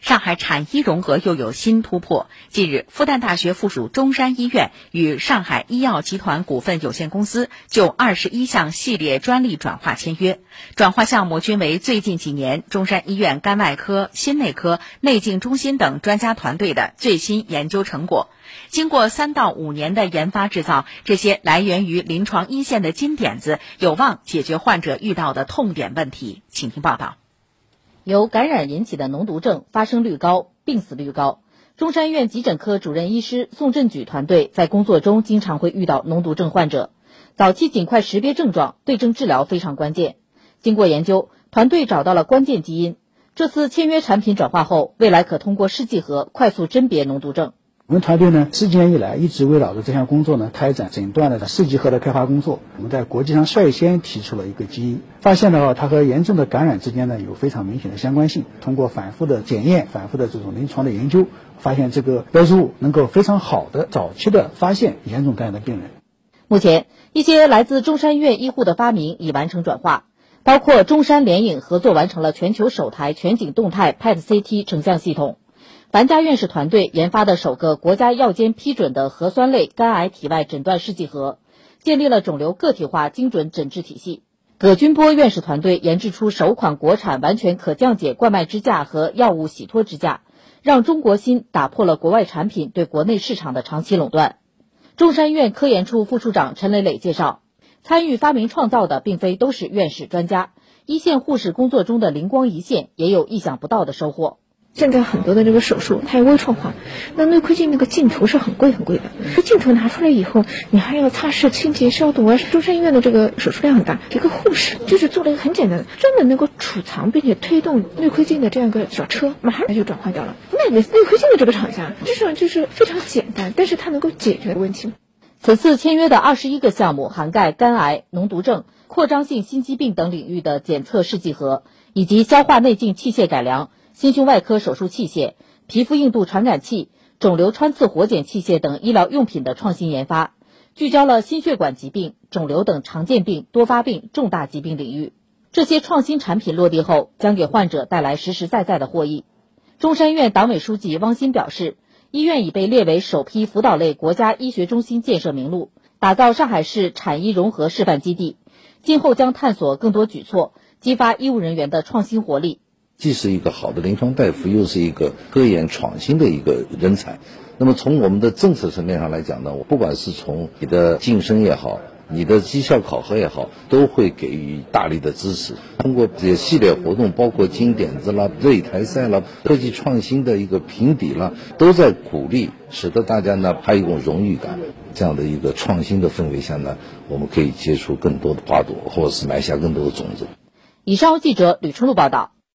上海产医融合又有新突破。近日，复旦大学附属中山医院与上海医药集团股份有限公司就二十一项系列专利转化签约，转化项目均为最近几年中山医院肝外科、心内科、内镜中心等专家团队的最新研究成果。经过三到五年的研发制造，这些来源于临床一线的金点子，有望解决患者遇到的痛点问题。请听报道。由感染引起的脓毒症发生率高，病死率高。中山医院急诊科主任医师宋振举团队在工作中经常会遇到脓毒症患者，早期尽快识别症状，对症治疗非常关键。经过研究，团队找到了关键基因。这次签约产品转化后，未来可通过试剂盒快速甄别脓毒症。我们团队呢，十几年以来一直围绕着这项工作呢，开展诊断的试剂盒的开发工作。我们在国际上率先提出了一个基因，发现的话，它和严重的感染之间呢有非常明显的相关性。通过反复的检验、反复的这种临床的研究，发现这个标志物能够非常好的早期的发现严重感染的病人。目前，一些来自中山医院医护的发明已完成转化，包括中山联影合作完成了全球首台全景动态 PET-CT 成像系统。樊家院士团队研发的首个国家药监批准的核酸类肝癌体外诊断试剂盒，建立了肿瘤个体化精准诊治体系。葛军波院士团队研制出首款国产完全可降解冠脉支架和药物洗脱支架，让中国芯打破了国外产品对国内市场的长期垄断。中山院科研处副处长陈磊磊介绍，参与发明创造的并非都是院士专家，一线护士工作中的灵光一现也有意想不到的收获。现在很多的这个手术，它有微创化，那内窥镜那个镜头是很贵很贵的。这镜头拿出来以后，你还要擦拭、清洁、消毒啊。中山医院的这个手术量很大，一个护士就是做了一个很简单的、专门能够储藏并且推动内窥镜的这样一个小车，马上就转换掉了。那内窥镜的这个厂家，实际上就是非常简单，但是它能够解决问题。此次签约的二十一个项目，涵盖肝癌、脓毒症、扩张性心肌病等领域的检测试剂盒，以及消化内镜器械改良。心胸外科手术器械、皮肤硬度传感器、肿瘤穿刺活检器械等医疗用品的创新研发，聚焦了心血管疾病、肿瘤等常见病、多发病、重大疾病领域。这些创新产品落地后，将给患者带来实实在在的获益。中山院党委书记汪鑫表示，医院已被列为首批辅导类国家医学中心建设名录，打造上海市产医融合示范基地。今后将探索更多举措，激发医务人员的创新活力。既是一个好的临床大夫，又是一个科研创新的一个人才。那么从我们的政策层面上来讲呢，我不管是从你的晋升也好，你的绩效考核也好，都会给予大力的支持。通过这些系列活动，包括金点子啦、擂台赛啦、科技创新的一个评比啦，都在鼓励，使得大家呢还有一种荣誉感。这样的一个创新的氛围下呢，我们可以结出更多的花朵，或者是埋下更多的种子。以上记者吕春露报道。